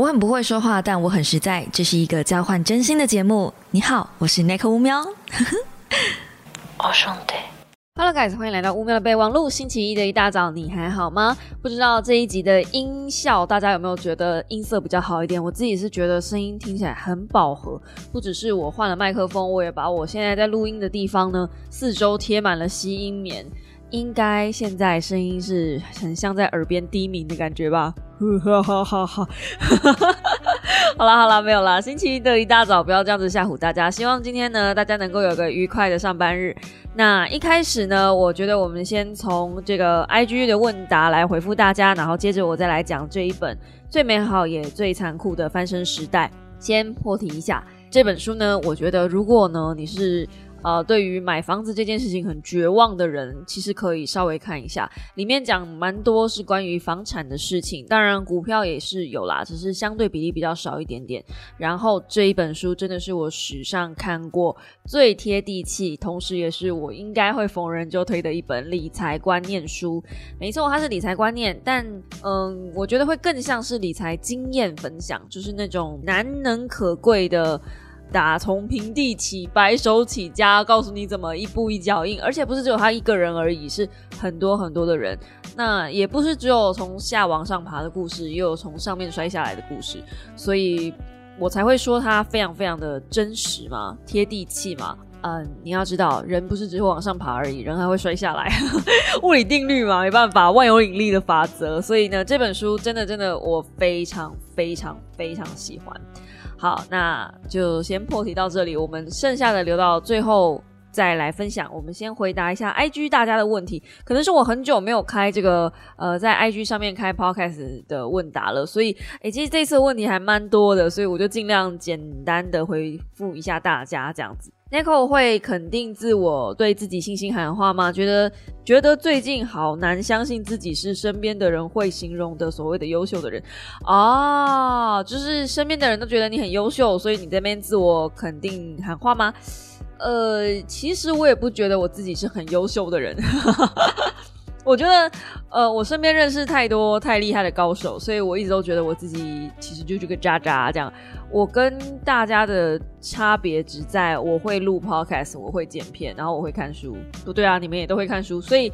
我很不会说话，但我很实在。这是一个交换真心的节目。你好，我是 Nick 乌喵。我兄弟。Hello guys，欢迎来到乌喵的备忘录。星期一的一大早，你还好吗？不知道这一集的音效，大家有没有觉得音色比较好一点？我自己是觉得声音听起来很饱和。不只是我换了麦克风，我也把我现在在录音的地方呢，四周贴满了吸音棉。应该现在声音是很像在耳边低鸣的感觉吧？哈哈哈哈好啦好啦，没有啦。星期一的一大早，不要这样子吓唬大家。希望今天呢，大家能够有个愉快的上班日。那一开始呢，我觉得我们先从这个 I G 的问答来回复大家，然后接着我再来讲这一本最美好也最残酷的翻身时代。先破题一下这本书呢，我觉得如果呢你是。呃，对于买房子这件事情很绝望的人，其实可以稍微看一下，里面讲蛮多是关于房产的事情，当然股票也是有啦，只是相对比例比较少一点点。然后这一本书真的是我史上看过最贴地气，同时也是我应该会逢人就推的一本理财观念书。没错，它是理财观念，但嗯，我觉得会更像是理财经验分享，就是那种难能可贵的。打从平地起，白手起家，告诉你怎么一步一脚印，而且不是只有他一个人而已，是很多很多的人。那也不是只有从下往上爬的故事，也有从上面摔下来的故事，所以我才会说它非常非常的真实嘛，贴地气嘛。嗯，你要知道，人不是只会往上爬而已，人还会摔下来。物理定律嘛，没办法，万有引力的法则。所以呢，这本书真的真的，我非常非常非常喜欢。好，那就先破题到这里，我们剩下的留到最后再来分享。我们先回答一下 IG 大家的问题，可能是我很久没有开这个呃在 IG 上面开 Podcast 的问答了，所以诶，其实这次问题还蛮多的，所以我就尽量简单的回复一下大家这样子。Nico 会肯定自我，对自己信心喊话吗？觉得觉得最近好难相信自己是身边的人会形容的所谓的优秀的人啊，就是身边的人都觉得你很优秀，所以你这边自我肯定喊话吗？呃，其实我也不觉得我自己是很优秀的人，我觉得呃，我身边认识太多太厉害的高手，所以我一直都觉得我自己其实就是个渣渣这样。我跟大家的差别只在我会录 podcast，我会剪片，然后我会看书。不对啊，你们也都会看书，所以。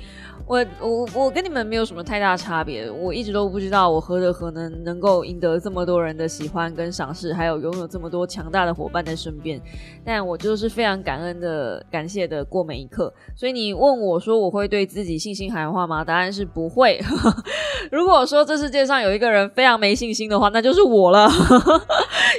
我我我跟你们没有什么太大差别，我一直都不知道我何德何能能够赢得这么多人的喜欢跟赏识，还有拥有这么多强大的伙伴在身边，但我就是非常感恩的、感谢的过每一刻。所以你问我说我会对自己信心喊话吗？答案是不会。如果说这世界上有一个人非常没信心的话，那就是我了。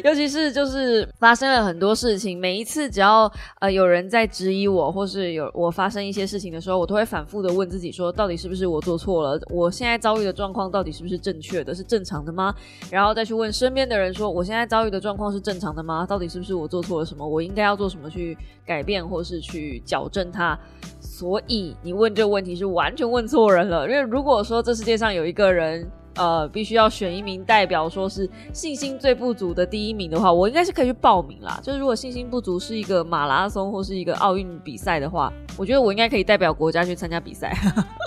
尤其是就是发生了很多事情，每一次只要呃有人在质疑我，或是有我发生一些事情的时候，我都会反复的问自己。说到底是不是我做错了？我现在遭遇的状况到底是不是正确的？是正常的吗？然后再去问身边的人说，我现在遭遇的状况是正常的吗？到底是不是我做错了什么？我应该要做什么去改变或是去矫正它？所以你问这个问题是完全问错人了。因为如果说这世界上有一个人。呃，必须要选一名代表，说是信心最不足的第一名的话，我应该是可以去报名啦。就是如果信心不足是一个马拉松或是一个奥运比赛的话，我觉得我应该可以代表国家去参加比赛。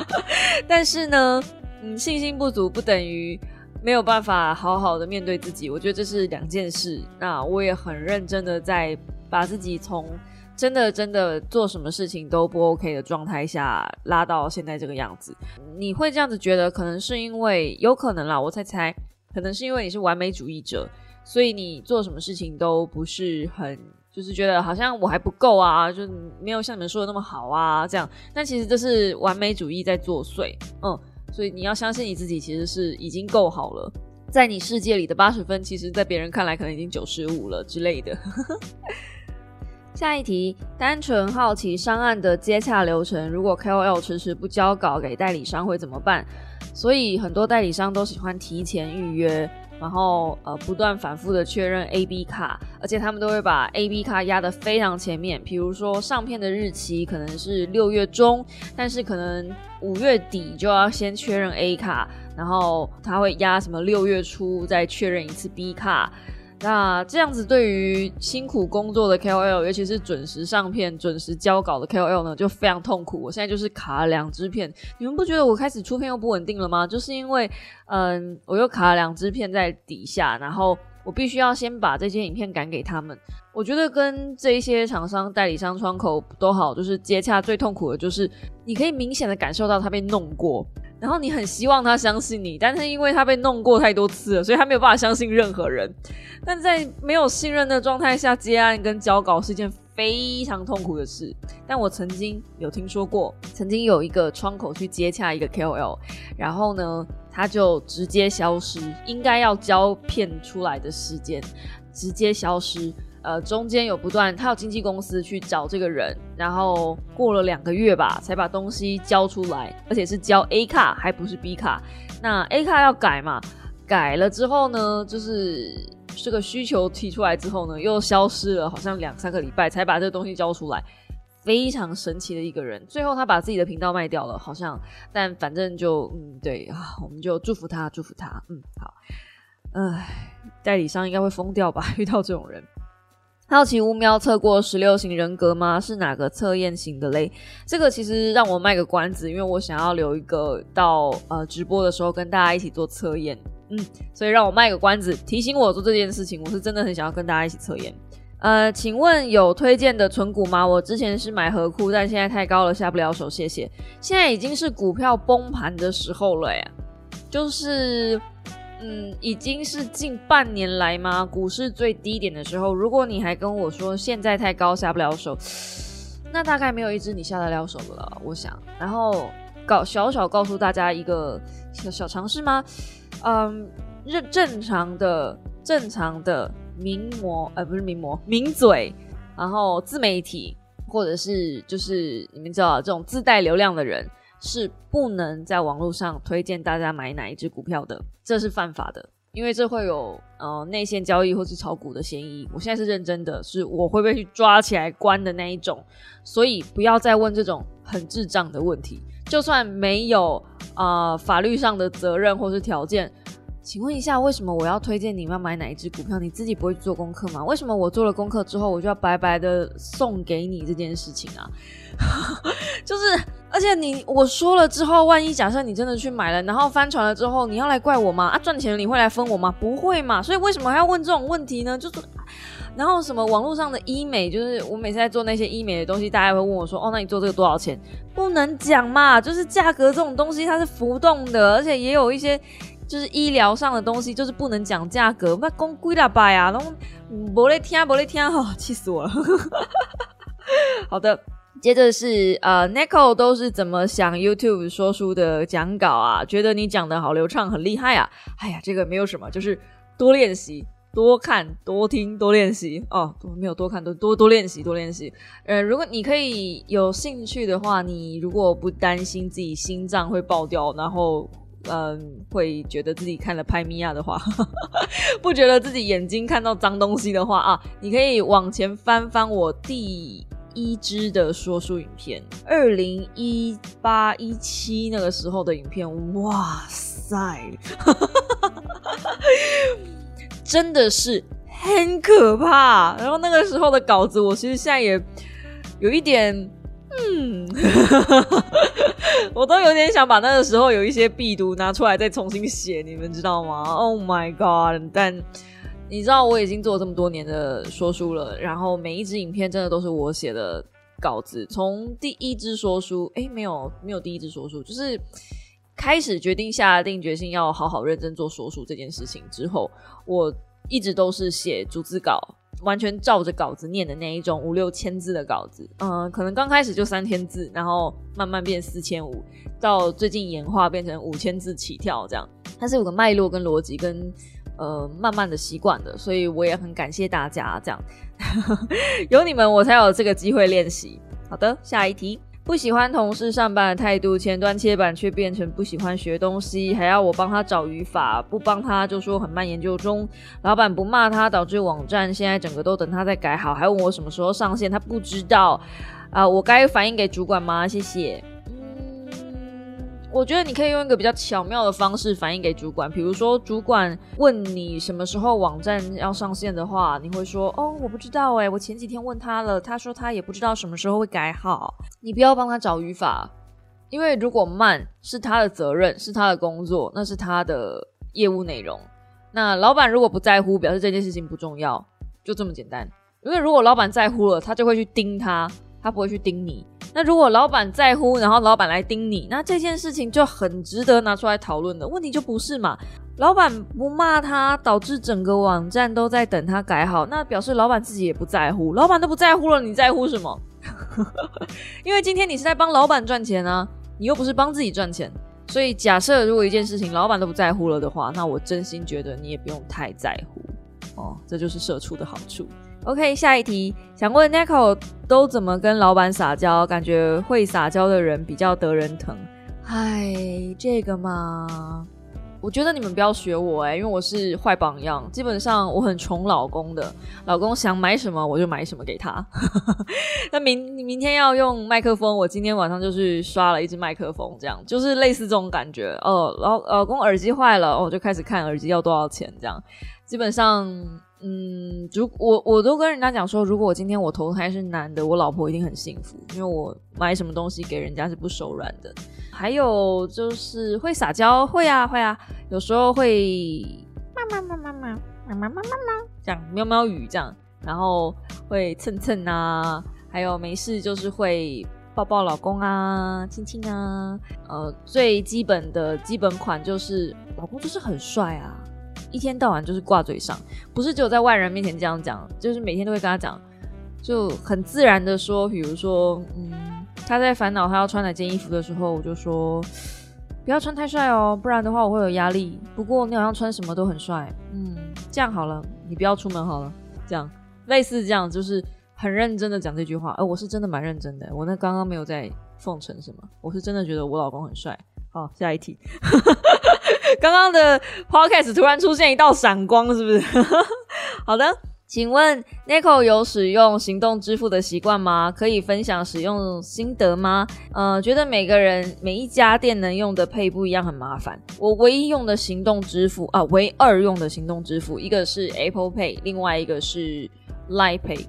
但是呢，嗯，信心不足不等于没有办法好好的面对自己，我觉得这是两件事。那我也很认真的在把自己从。真的真的做什么事情都不 OK 的状态下拉到现在这个样子，你会这样子觉得，可能是因为有可能啦，我猜猜，可能是因为你是完美主义者，所以你做什么事情都不是很，就是觉得好像我还不够啊，就没有像你们说的那么好啊，这样。但其实这是完美主义在作祟，嗯，所以你要相信你自己其实是已经够好了，在你世界里的八十分，其实在别人看来可能已经九十五了之类的。下一题，单纯好奇商案的接洽流程，如果 KOL 迟迟不交稿给代理商会怎么办？所以很多代理商都喜欢提前预约，然后呃不断反复的确认 AB 卡，而且他们都会把 AB 卡压得非常前面，比如说上片的日期可能是六月中，但是可能五月底就要先确认 A 卡，然后他会压什么六月初再确认一次 B 卡。那这样子对于辛苦工作的 KOL，尤其是准时上片、准时交稿的 KOL 呢，就非常痛苦。我现在就是卡了两支片，你们不觉得我开始出片又不稳定了吗？就是因为，嗯，我又卡了两支片在底下，然后我必须要先把这些影片赶给他们。我觉得跟这些厂商、代理商窗口都好，就是接洽最痛苦的就是你可以明显的感受到他被弄过。然后你很希望他相信你，但是因为他被弄过太多次了，所以他没有办法相信任何人。但在没有信任的状态下接案跟交稿是一件非常痛苦的事。但我曾经有听说过，曾经有一个窗口去接洽一个 KOL，然后呢，他就直接消失，应该要交片出来的时间直接消失。呃，中间有不断，他有经纪公司去找这个人，然后过了两个月吧，才把东西交出来，而且是交 A 卡，还不是 B 卡。那 A 卡要改嘛？改了之后呢，就是这个需求提出来之后呢，又消失了，好像两三个礼拜才把这个东西交出来，非常神奇的一个人。最后他把自己的频道卖掉了，好像，但反正就嗯，对啊，我们就祝福他，祝福他，嗯，好。唉，代理商应该会疯掉吧？遇到这种人。好奇乌喵测过十六型人格吗？是哪个测验型的嘞？这个其实让我卖个关子，因为我想要留一个到呃直播的时候跟大家一起做测验，嗯，所以让我卖个关子，提醒我做这件事情。我是真的很想要跟大家一起测验。呃，请问有推荐的存股吗？我之前是买和库，但现在太高了下不了手，谢谢。现在已经是股票崩盘的时候了呀，就是。嗯，已经是近半年来吗？股市最低点的时候，如果你还跟我说现在太高下不了手，那大概没有一只你下得了手的了，我想。然后告小小告诉大家一个小小尝试吗？嗯，正正常的正常的名模，呃，不是名模，名嘴，然后自媒体或者是就是你们知道这种自带流量的人。是不能在网络上推荐大家买哪一只股票的，这是犯法的，因为这会有呃内线交易或是炒股的嫌疑。我现在是认真的，是我会被去抓起来关的那一种，所以不要再问这种很智障的问题。就算没有啊法律上的责任或是条件，请问一下，为什么我要推荐你要买哪一只股票？你自己不会做功课吗？为什么我做了功课之后，我就要白白的送给你这件事情啊？就是，而且你我说了之后，万一假设你真的去买了，然后翻船了之后，你要来怪我吗？啊，赚钱你会来分我吗？不会嘛。所以为什么还要问这种问题呢？就是，然后什么网络上的医美，就是我每次在做那些医美的东西，大家会问我说，哦，那你做这个多少钱？不能讲嘛，就是价格这种东西它是浮动的，而且也有一些就是医疗上的东西，就是不能讲价格，那公贵了吧呀？然后不来听，不来听，哈，气死我了。好的。接着是呃，Nico 都是怎么想 YouTube 说书的讲稿啊？觉得你讲的好流畅，很厉害啊！哎呀，这个没有什么，就是多练习、多看、多听、多练习哦。没有多看，多多多练习，多练习。呃，如果你可以有兴趣的话，你如果不担心自己心脏会爆掉，然后嗯，会觉得自己看了拍米亚的话，不觉得自己眼睛看到脏东西的话啊，你可以往前翻翻我第。一支的说书影片，二零一八一七那个时候的影片，哇塞，真的是很可怕。然后那个时候的稿子，我其实现在也有一点，嗯，我都有点想把那个时候有一些必读拿出来再重新写，你们知道吗？Oh my god！但你知道我已经做这么多年的说书了，然后每一支影片真的都是我写的稿子。从第一支说书，哎，没有没有第一支说书，就是开始决定下定决心要好好认真做说书这件事情之后，我一直都是写逐字稿，完全照着稿子念的那一种五六千字的稿子。嗯，可能刚开始就三千字，然后慢慢变四千五，到最近演化变成五千字起跳这样。它是有个脉络跟逻辑跟。呃，慢慢的习惯的，所以我也很感谢大家，这样 有你们，我才有这个机会练习。好的，下一题，不喜欢同事上班的态度，前端切板却变成不喜欢学东西，还要我帮他找语法，不帮他就说很慢研究中。老板不骂他，导致网站现在整个都等他再改好，还问我什么时候上线，他不知道啊，我该反映给主管吗？谢谢。我觉得你可以用一个比较巧妙的方式反映给主管，比如说主管问你什么时候网站要上线的话，你会说：“哦，我不知道哎，我前几天问他了，他说他也不知道什么时候会改好。”你不要帮他找语法，因为如果慢是他的责任，是他的工作，那是他的业务内容。那老板如果不在乎，表示这件事情不重要，就这么简单。因为如果老板在乎了，他就会去盯他，他不会去盯你。那如果老板在乎，然后老板来盯你，那这件事情就很值得拿出来讨论的。问题就不是嘛？老板不骂他，导致整个网站都在等他改好，那表示老板自己也不在乎。老板都不在乎了，你在乎什么？因为今天你是在帮老板赚钱啊，你又不是帮自己赚钱。所以假设如果一件事情老板都不在乎了的话，那我真心觉得你也不用太在乎哦。这就是社畜的好处。OK，下一题，想问 Nico 都怎么跟老板撒娇？感觉会撒娇的人比较得人疼。嗨，这个嘛，我觉得你们不要学我哎，因为我是坏榜样。基本上我很宠老公的，老公想买什么我就买什么给他。那明明天要用麦克风，我今天晚上就去刷了一支麦克风，这样就是类似这种感觉。哦，老老公耳机坏了，我就开始看耳机要多少钱，这样基本上。嗯，如我我都跟人家讲说，如果我今天我投胎是男的，我老婆一定很幸福，因为我买什么东西给人家是不手软的。还有就是会撒娇，会啊会啊，有时候会妈妈妈妈妈妈妈妈妈妈这样喵喵语这样，然后会蹭蹭啊，还有没事就是会抱抱老公啊，亲亲啊，呃，最基本的基本款就是老公就是很帅啊。一天到晚就是挂嘴上，不是只有在外人面前这样讲，就是每天都会跟他讲，就很自然的说，比如说，嗯，他在烦恼他要穿哪件衣服的时候，我就说不要穿太帅哦，不然的话我会有压力。不过你好像穿什么都很帅，嗯，这样好了，你不要出门好了，这样类似这样，就是很认真的讲这句话。哎，我是真的蛮认真的，我那刚刚没有在奉承什么，我是真的觉得我老公很帅。好，下一题。刚刚的 podcast 突然出现一道闪光，是不是？好的，请问 Nico 有使用行动支付的习惯吗？可以分享使用心得吗？呃，觉得每个人每一家店能用的配不一样，很麻烦。我唯一用的行动支付啊，唯二用的行动支付，一个是 Apple Pay，另外一个是 Line Pay。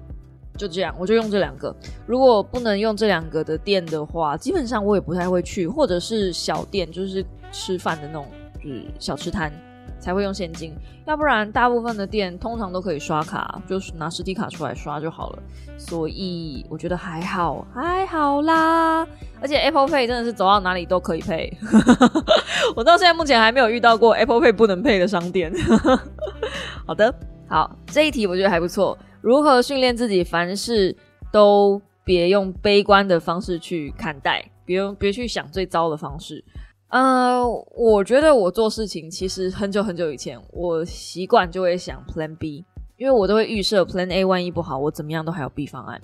就这样，我就用这两个。如果不能用这两个的店的话，基本上我也不太会去，或者是小店，就是吃饭的那种，是小吃摊才会用现金。要不然，大部分的店通常都可以刷卡，就是拿实体卡出来刷就好了。所以我觉得还好，还好啦。而且 Apple Pay 真的是走到哪里都可以配。我到现在目前还没有遇到过 Apple Pay 不能配的商店。好的，好，这一题我觉得还不错。如何训练自己，凡事都别用悲观的方式去看待，别用别去想最糟的方式。呃，我觉得我做事情其实很久很久以前，我习惯就会想 Plan B。因为我都会预设 Plan A 万一不好，我怎么样都还有 B 方案。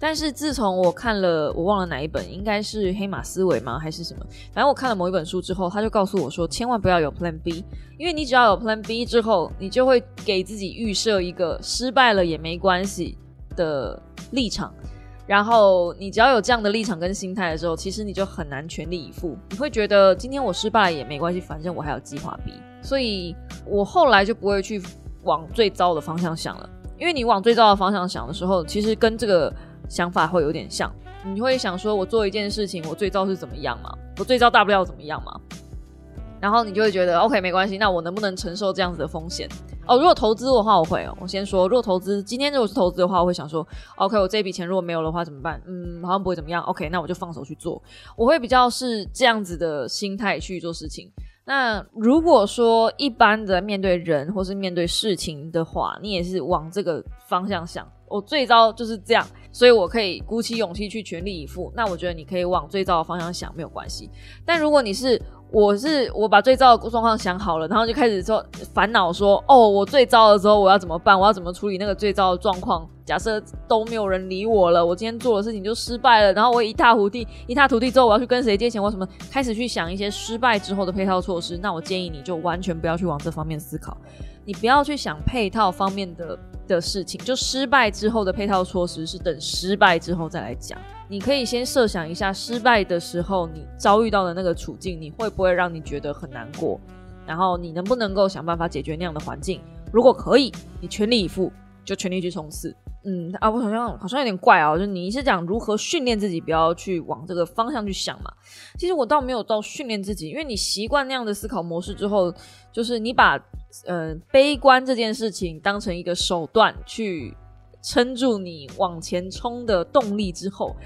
但是自从我看了，我忘了哪一本，应该是黑马思维吗？还是什么？反正我看了某一本书之后，他就告诉我说，千万不要有 Plan B，因为你只要有 Plan B 之后，你就会给自己预设一个失败了也没关系的立场。然后你只要有这样的立场跟心态的时候，其实你就很难全力以赴。你会觉得今天我失败了也没关系，反正我还有计划 B。所以我后来就不会去。往最糟的方向想了，因为你往最糟的方向想的时候，其实跟这个想法会有点像。你会想说，我做一件事情，我最糟是怎么样嘛？我最糟大不了怎么样嘛？然后你就会觉得，OK，没关系，那我能不能承受这样子的风险？哦，如果投资的话，我会。我先说，如果投资，今天如果是投资的话，我会想说，OK，我这笔钱如果没有的话怎么办？嗯，好像不会怎么样。OK，那我就放手去做。我会比较是这样子的心态去做事情。那如果说一般的面对人或是面对事情的话，你也是往这个方向想。我最糟就是这样，所以我可以鼓起勇气去全力以赴。那我觉得你可以往最糟的方向想，没有关系。但如果你是我是我把最糟的状况想好了，然后就开始说烦恼说哦，我最糟的时候我要怎么办？我要怎么处理那个最糟的状况？假设都没有人理我了，我今天做的事情就失败了，然后我一塌糊涂，一塌糊涂之后我要去跟谁借钱？我什么开始去想一些失败之后的配套措施？那我建议你就完全不要去往这方面思考，你不要去想配套方面的的事情，就失败之后的配套措施是等失败之后再来讲。你可以先设想一下，失败的时候你遭遇到的那个处境，你会不会让你觉得很难过？然后你能不能够想办法解决那样的环境？如果可以，你全力以赴，就全力去冲刺。嗯啊，我好像好像有点怪哦，就你是讲如何训练自己，不要去往这个方向去想嘛。其实我倒没有到训练自己，因为你习惯那样的思考模式之后，就是你把呃悲观这件事情当成一个手段去撑住你往前冲的动力之后，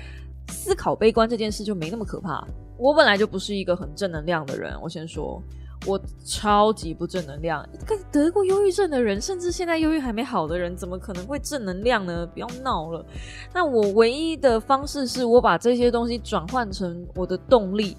思考悲观这件事就没那么可怕。我本来就不是一个很正能量的人，我先说。我超级不正能量，一个得过忧郁症的人，甚至现在忧郁还没好的人，怎么可能会正能量呢？不要闹了。那我唯一的方式是我把这些东西转换成我的动力。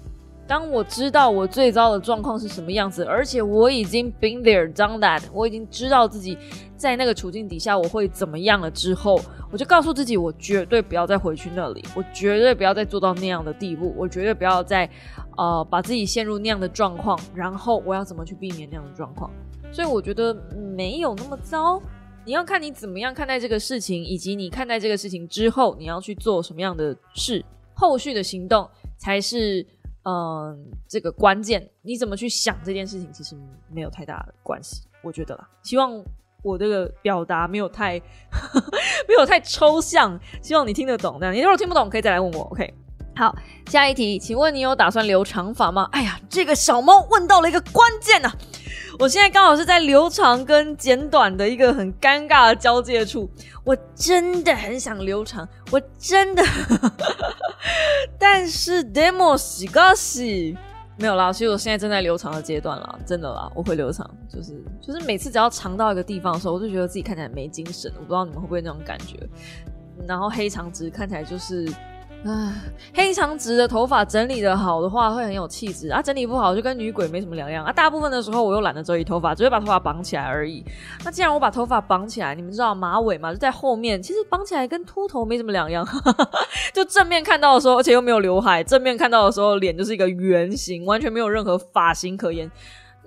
当我知道我最糟的状况是什么样子，而且我已经 been there done that，我已经知道自己在那个处境底下我会怎么样了之后，我就告诉自己，我绝对不要再回去那里，我绝对不要再做到那样的地步，我绝对不要再。呃，把自己陷入那样的状况，然后我要怎么去避免那样的状况？所以我觉得没有那么糟。你要看你怎么样看待这个事情，以及你看待这个事情之后，你要去做什么样的事，后续的行动才是嗯这个关键。你怎么去想这件事情，其实没有太大的关系，我觉得啦。希望我这个表达没有太没有太抽象，希望你听得懂。那你如果听不懂，可以再来问我。OK。好，下一题，请问你有打算留长发吗？哎呀，这个小猫问到了一个关键呐！我现在刚好是在留长跟剪短的一个很尴尬的交界处，我真的很想留长，我真的，但是 demo 洗个洗没有啦，其实我现在正在留长的阶段啦，真的啦，我会留长，就是就是每次只要长到一个地方的时候，我就觉得自己看起来没精神，我不知道你们会不会那种感觉，然后黑长直看起来就是。唉，黑长直的头发整理的好的话，会很有气质啊。整理不好，就跟女鬼没什么两样啊。大部分的时候，我又懒得整理头发，只会把头发绑起来而已。那既然我把头发绑起来，你们知道马尾嘛，就在后面，其实绑起来跟秃头没什么两样。就正面看到的时候，而且又没有刘海，正面看到的时候，脸就是一个圆形，完全没有任何发型可言。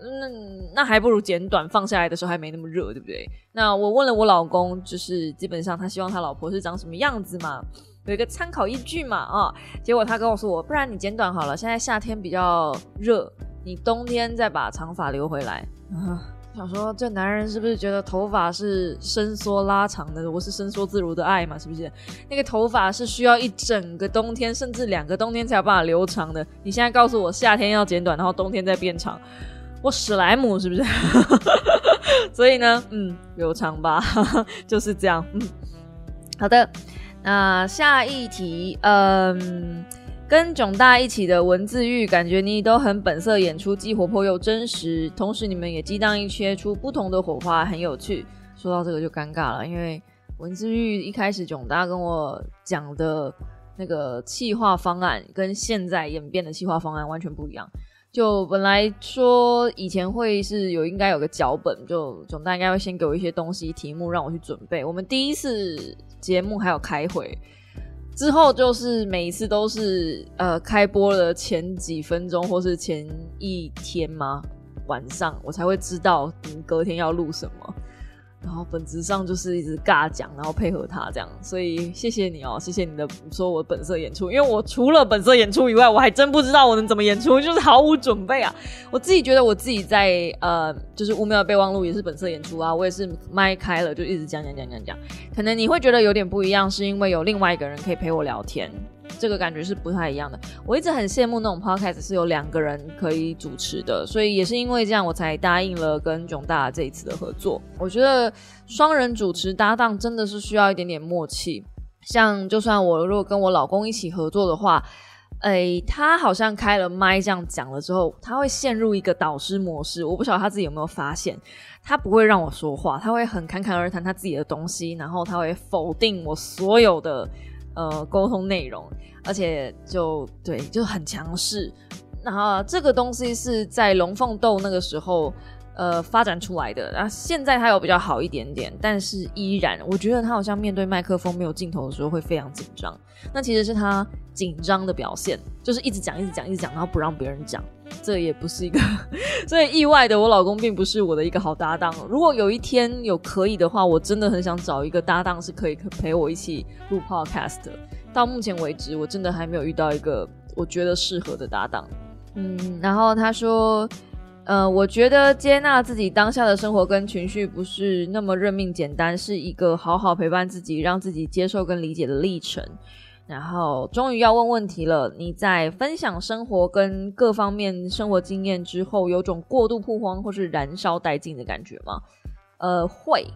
嗯，那还不如剪短，放下来的时候还没那么热，对不对？那我问了我老公，就是基本上他希望他老婆是长什么样子嘛？有一个参考依据嘛啊，结果他跟我说我，不然你剪短好了，现在夏天比较热，你冬天再把长发留回来啊。想说这男人是不是觉得头发是伸缩拉长的？我是伸缩自如的爱嘛，是不是？那个头发是需要一整个冬天，甚至两个冬天才有办法留长的。你现在告诉我夏天要剪短，然后冬天再变长，我史莱姆是不是？所以呢，嗯，留长吧，就是这样。嗯，好的。那下一题，嗯，跟囧大一起的文字狱，感觉你都很本色演出，既活泼又真实，同时你们也激荡一切出不同的火花，很有趣。说到这个就尴尬了，因为文字狱一开始囧大跟我讲的那个企划方案，跟现在演变的企划方案完全不一样。就本来说以前会是有应该有个脚本，就总大应该会先给我一些东西题目让我去准备。我们第一次。节目还有开会之后，就是每一次都是呃开播的前几分钟，或是前一天吗？晚上我才会知道你隔天要录什么。然后本质上就是一直尬讲，然后配合他这样，所以谢谢你哦，谢谢你的说我本色演出，因为我除了本色演出以外，我还真不知道我能怎么演出，就是毫无准备啊。我自己觉得我自己在呃，就是五秒备忘录也是本色演出啊，我也是麦开了就一直讲讲讲讲讲，可能你会觉得有点不一样，是因为有另外一个人可以陪我聊天。这个感觉是不太一样的。我一直很羡慕那种 podcast 是有两个人可以主持的，所以也是因为这样，我才答应了跟囧大这一次的合作。我觉得双人主持搭档真的是需要一点点默契。像就算我如果跟我老公一起合作的话，哎，他好像开了麦这样讲了之后，他会陷入一个导师模式。我不晓得他自己有没有发现，他不会让我说话，他会很侃侃而谈他自己的东西，然后他会否定我所有的。呃，沟通内容，而且就对，就很强势。然后这个东西是在龙凤斗那个时候呃发展出来的，然后现在它有比较好一点点，但是依然，我觉得他好像面对麦克风没有镜头的时候会非常紧张。那其实是他紧张的表现，就是一直讲，一直讲，一直讲，然后不让别人讲。这也不是一个，所以意外的，我老公并不是我的一个好搭档。如果有一天有可以的话，我真的很想找一个搭档是可以陪我一起录 podcast。到目前为止，我真的还没有遇到一个我觉得适合的搭档。嗯，然后他说，呃，我觉得接纳自己当下的生活跟情绪不是那么认命简单，是一个好好陪伴自己，让自己接受跟理解的历程。然后终于要问问题了，你在分享生活跟各方面生活经验之后，有种过度曝光或是燃烧殆尽的感觉吗？呃，会。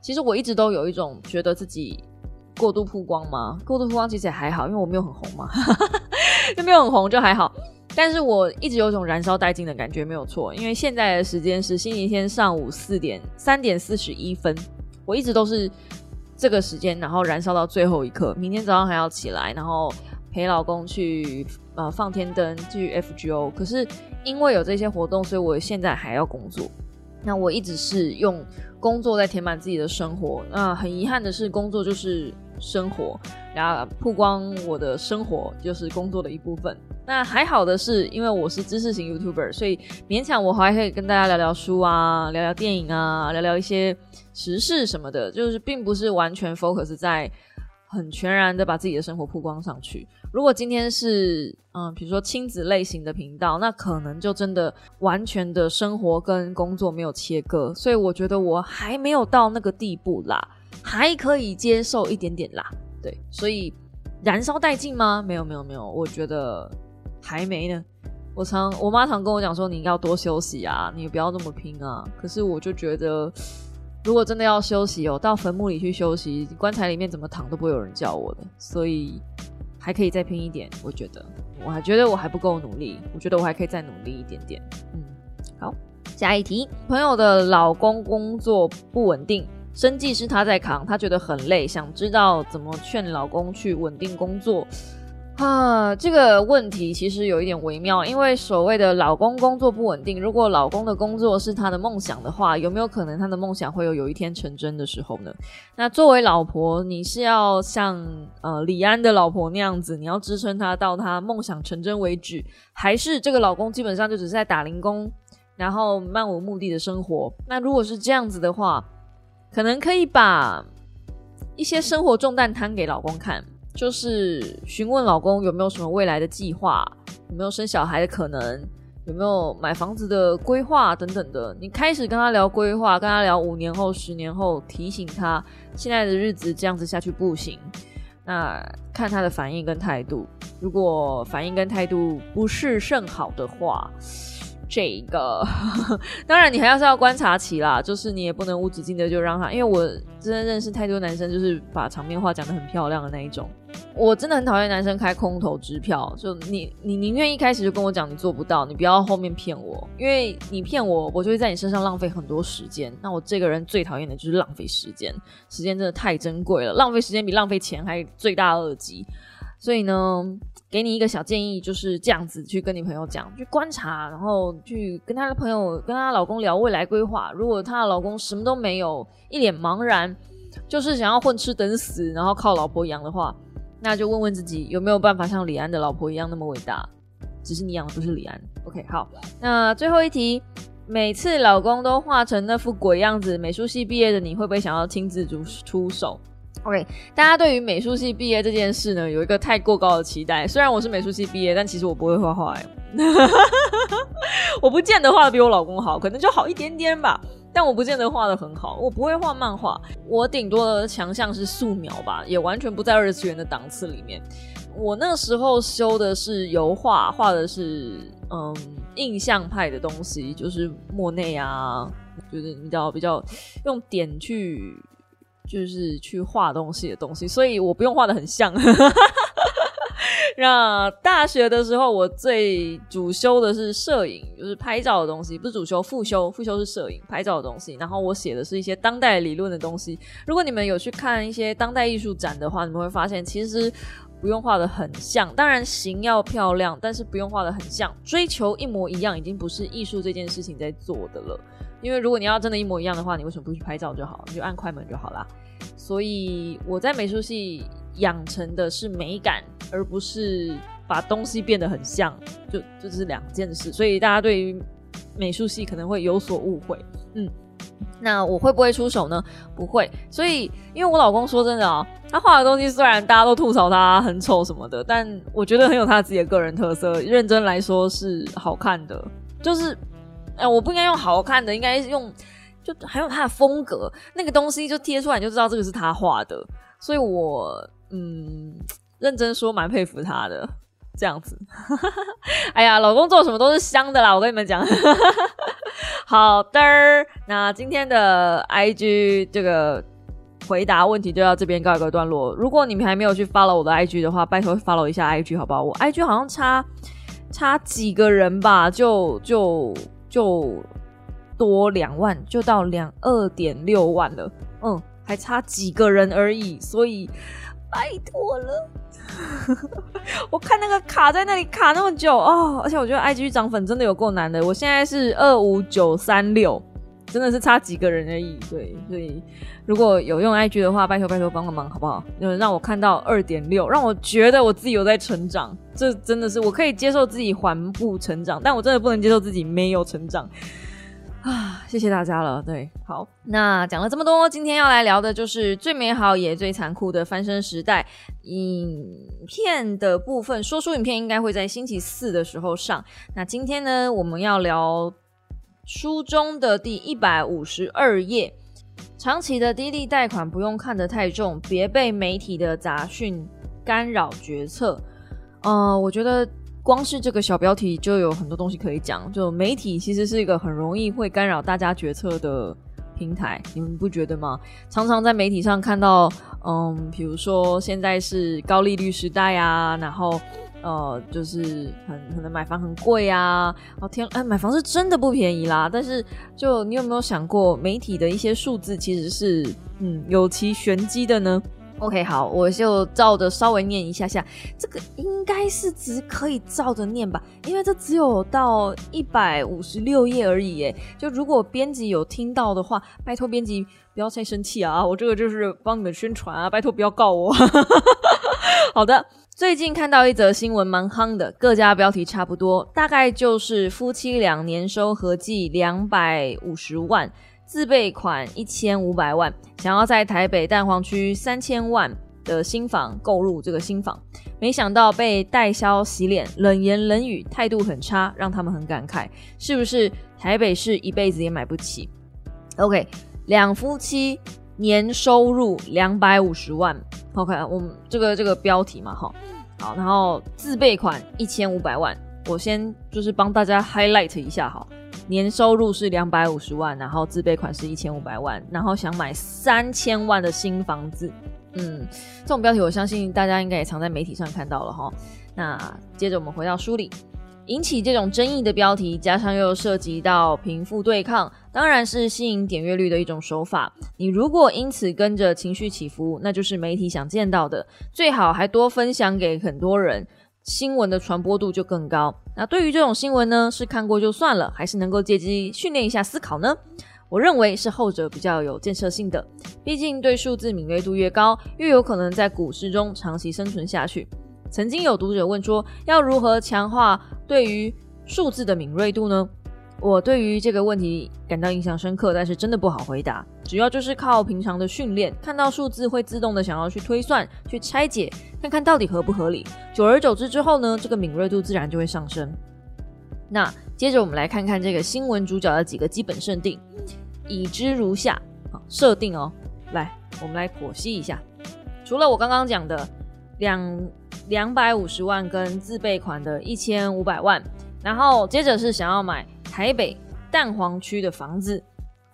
其实我一直都有一种觉得自己过度曝光吗？过度曝光其实也还好，因为我没有很红嘛，就没有很红就还好。但是我一直有种燃烧殆尽的感觉，没有错。因为现在的时间是星期天上午四点三点四十一分，我一直都是。这个时间，然后燃烧到最后一刻。明天早上还要起来，然后陪老公去呃放天灯，去 FGO。可是因为有这些活动，所以我现在还要工作。那我一直是用工作在填满自己的生活。那很遗憾的是，工作就是生活，然后曝光我的生活就是工作的一部分。那还好的是，因为我是知识型 YouTuber，所以勉强我还可以跟大家聊聊书啊，聊聊电影啊，聊聊一些时事什么的，就是并不是完全 focus 在很全然的把自己的生活曝光上去。如果今天是嗯，比如说亲子类型的频道，那可能就真的完全的生活跟工作没有切割，所以我觉得我还没有到那个地步啦，还可以接受一点点啦。对，所以燃烧殆尽吗？没有，没有，没有，我觉得。还没呢，我常我妈常跟我讲说，你要多休息啊，你不要那么拼啊。可是我就觉得，如果真的要休息哦，到坟墓里去休息，棺材里面怎么躺都不会有人叫我的，所以还可以再拼一点。我觉得，我还觉得我还不够努力，我觉得我还可以再努力一点点。嗯，好，下一题，朋友的老公工作不稳定，生计是他在扛，他觉得很累，想知道怎么劝老公去稳定工作。啊，这个问题其实有一点微妙，因为所谓的老公工作不稳定，如果老公的工作是他的梦想的话，有没有可能他的梦想会有有一天成真的时候呢？那作为老婆，你是要像呃李安的老婆那样子，你要支撑他到他梦想成真为止，还是这个老公基本上就只是在打零工，然后漫无目的的生活？那如果是这样子的话，可能可以把一些生活重担摊给老公看。就是询问老公有没有什么未来的计划，有没有生小孩的可能，有没有买房子的规划等等的。你开始跟他聊规划，跟他聊五年后、十年后，提醒他现在的日子这样子下去不行。那看他的反应跟态度，如果反应跟态度不是甚好的话。这个 当然，你还要是要观察期啦，就是你也不能无止境的就让他，因为我真的认识太多男生，就是把场面话讲的很漂亮的那一种。我真的很讨厌男生开空头支票，就你你宁愿一开始就跟我讲你做不到，你不要后面骗我，因为你骗我，我就会在你身上浪费很多时间。那我这个人最讨厌的就是浪费时间，时间真的太珍贵了，浪费时间比浪费钱还罪大恶极。所以呢，给你一个小建议，就是这样子去跟你朋友讲，去观察，然后去跟她的朋友、跟她老公聊未来规划。如果她的老公什么都没有，一脸茫然，就是想要混吃等死，然后靠老婆养的话，那就问问自己有没有办法像李安的老婆一样那么伟大。只是你养的不是李安。OK，好，那最后一题，每次老公都画成那副鬼样子，美术系毕业的你会不会想要亲自出出手？OK，大家对于美术系毕业这件事呢，有一个太过高的期待。虽然我是美术系毕业，但其实我不会画画。我不见得画的比我老公好，可能就好一点点吧。但我不见得画的很好，我不会画漫画，我顶多的强项是素描吧，也完全不在二次元的档次里面。我那时候修的是油画，画的是嗯印象派的东西，就是莫内啊，就是比较比较用点去。就是去画东西的东西，所以我不用画的很像。那大学的时候，我最主修的是摄影，就是拍照的东西，不是主修，副修，副修是摄影，拍照的东西。然后我写的是一些当代理论的东西。如果你们有去看一些当代艺术展的话，你们会发现其实不用画的很像，当然形要漂亮，但是不用画的很像。追求一模一样，已经不是艺术这件事情在做的了。因为如果你要真的一模一样的话，你为什么不去拍照就好？你就按快门就好啦。所以我在美术系养成的是美感，而不是把东西变得很像，就这是两件事，所以大家对于美术系可能会有所误会。嗯，那我会不会出手呢？不会。所以，因为我老公说真的啊，他画的东西虽然大家都吐槽他很丑什么的，但我觉得很有他自己的个人特色。认真来说是好看的，就是，哎，我不应该用好看的，应该用就还有他的风格，那个东西就贴出来就知道这个是他画的。所以我嗯，认真说蛮佩服他的。这样子，哎呀，老公做什么都是香的啦！我跟你们讲，好的，那今天的 I G 这个回答问题就到这边告一个段落。如果你们还没有去 follow 我的 I G 的话，拜托 follow 一下 I G 好不好？我 I G 好像差差几个人吧，就就就多两万，就到两二点六万了。嗯，还差几个人而已，所以拜托了。我看那个卡在那里卡那么久哦，而且我觉得 IG 涨粉真的有够难的。我现在是二五九三六，真的是差几个人而已。对，所以如果有用 IG 的话，拜托拜托帮个忙好不好？就让我看到二点六，让我觉得我自己有在成长。这真的是我可以接受自己缓步成长，但我真的不能接受自己没有成长。啊，谢谢大家了。对，好，那讲了这么多，今天要来聊的就是最美好也最残酷的翻身时代影片的部分。说书影片应该会在星期四的时候上。那今天呢，我们要聊书中的第一百五十二页：长期的低利贷款不用看得太重，别被媒体的杂讯干扰决策。呃，我觉得。光是这个小标题就有很多东西可以讲。就媒体其实是一个很容易会干扰大家决策的平台，你们不觉得吗？常常在媒体上看到，嗯，比如说现在是高利率时代啊，然后呃，就是很可能买房很贵啊。哦天，哎，买房是真的不便宜啦。但是，就你有没有想过，媒体的一些数字其实是嗯有其玄机的呢？OK，好，我就照着稍微念一下下，这个应该是只可以照着念吧，因为这只有到一百五十六页而已，耶。就如果编辑有听到的话，拜托编辑不要太生气啊，我这个就是帮你们宣传啊，拜托不要告我。好的，最近看到一则新闻蛮夯的，各家标题差不多，大概就是夫妻两年收合计两百五十万。自备款一千五百万，想要在台北蛋黄区三千万的新房购入这个新房，没想到被代销洗脸，冷言冷语，态度很差，让他们很感慨，是不是台北市一辈子也买不起？OK，两夫妻年收入两百五十万，OK，我们这个这个标题嘛，哈，好，然后自备款一千五百万，我先就是帮大家 highlight 一下哈。年收入是两百五十万，然后自备款是一千五百万，然后想买三千万的新房子。嗯，这种标题我相信大家应该也常在媒体上看到了哈。那接着我们回到书里，引起这种争议的标题，加上又涉及到贫富对抗，当然是吸引点阅率的一种手法。你如果因此跟着情绪起伏，那就是媒体想见到的。最好还多分享给很多人。新闻的传播度就更高。那对于这种新闻呢，是看过就算了，还是能够借机训练一下思考呢？我认为是后者比较有建设性的。毕竟对数字敏锐度越高，越有可能在股市中长期生存下去。曾经有读者问说，要如何强化对于数字的敏锐度呢？我对于这个问题感到印象深刻，但是真的不好回答。主要就是靠平常的训练，看到数字会自动的想要去推算、去拆解，看看到底合不合理。久而久之之后呢，这个敏锐度自然就会上升。那接着我们来看看这个新闻主角的几个基本设定，已知如下。好，设定哦，来，我们来剖析一下。除了我刚刚讲的两两百五十万跟自备款的一千五百万，然后接着是想要买。台北蛋黄区的房子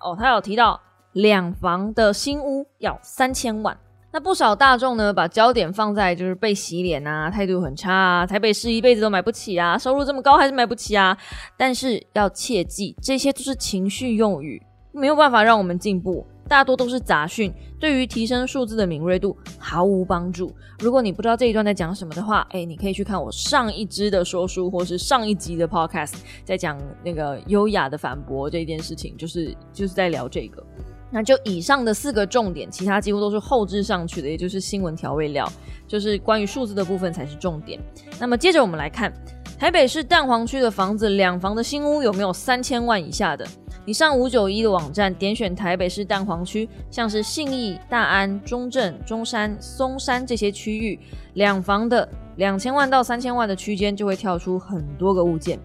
哦，他有提到两房的新屋要三千万。那不少大众呢，把焦点放在就是被洗脸啊，态度很差啊，台北市一辈子都买不起啊，收入这么高还是买不起啊。但是要切记，这些都是情绪用语，没有办法让我们进步。大多都是杂讯，对于提升数字的敏锐度毫无帮助。如果你不知道这一段在讲什么的话，哎，你可以去看我上一支的说书，或是上一集的 podcast，在讲那个优雅的反驳这件事情，就是就是在聊这个。那就以上的四个重点，其他几乎都是后置上去的，也就是新闻调味料，就是关于数字的部分才是重点。那么接着我们来看，台北市蛋黄区的房子两房的新屋有没有三千万以下的？你上五九一的网站，点选台北市蛋黄区，像是信义、大安、中正、中山、松山这些区域，两房的两千万到三千万的区间就会跳出很多个物件。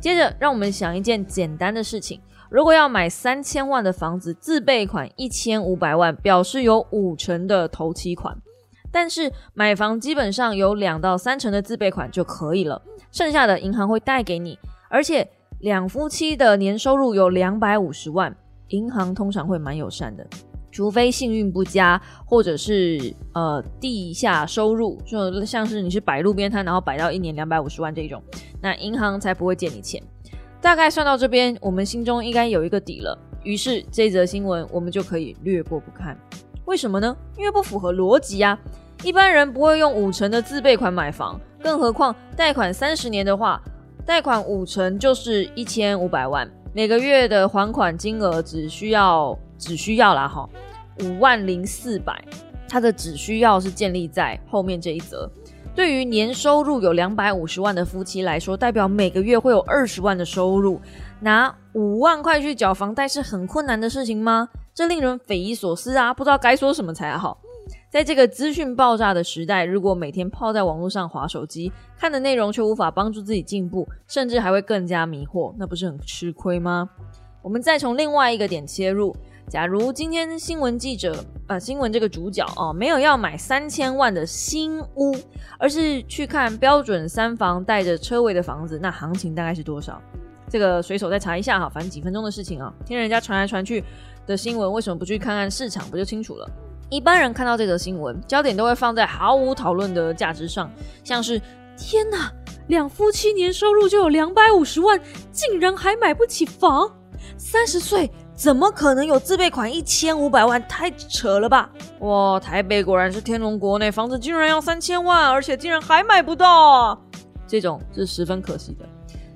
接着，让我们想一件简单的事情。如果要买三千万的房子，自备款一千五百万，表示有五成的头期款。但是买房基本上有两到三成的自备款就可以了，剩下的银行会贷给你。而且两夫妻的年收入有两百五十万，银行通常会蛮友善的，除非幸运不佳，或者是呃地下收入，就像是你是摆路边摊，然后摆到一年两百五十万这种，那银行才不会借你钱。大概算到这边，我们心中应该有一个底了。于是这则新闻我们就可以略过不看。为什么呢？因为不符合逻辑啊！一般人不会用五成的自备款买房，更何况贷款三十年的话，贷款五成就是一千五百万，每个月的还款金额只需要只需要啦哈五万零四百。它的只需要是建立在后面这一则。对于年收入有两百五十万的夫妻来说，代表每个月会有二十万的收入，拿五万块去缴房贷是很困难的事情吗？这令人匪夷所思啊！不知道该说什么才好。在这个资讯爆炸的时代，如果每天泡在网络上划手机，看的内容却无法帮助自己进步，甚至还会更加迷惑，那不是很吃亏吗？我们再从另外一个点切入。假如今天新闻记者，呃，新闻这个主角哦，没有要买三千万的新屋，而是去看标准三房带着车位的房子，那行情大概是多少？这个随手再查一下哈，反正几分钟的事情啊，听人家传来传去的新闻，为什么不去看看市场，不就清楚了？一般人看到这则新闻，焦点都会放在毫无讨论的价值上，像是天哪，两夫妻年收入就有两百五十万，竟然还买不起房，三十岁。怎么可能有自备款一千五百万？太扯了吧！哇，台北果然是天龙国，内房子竟然要三千万，而且竟然还买不到，这种是十分可惜的。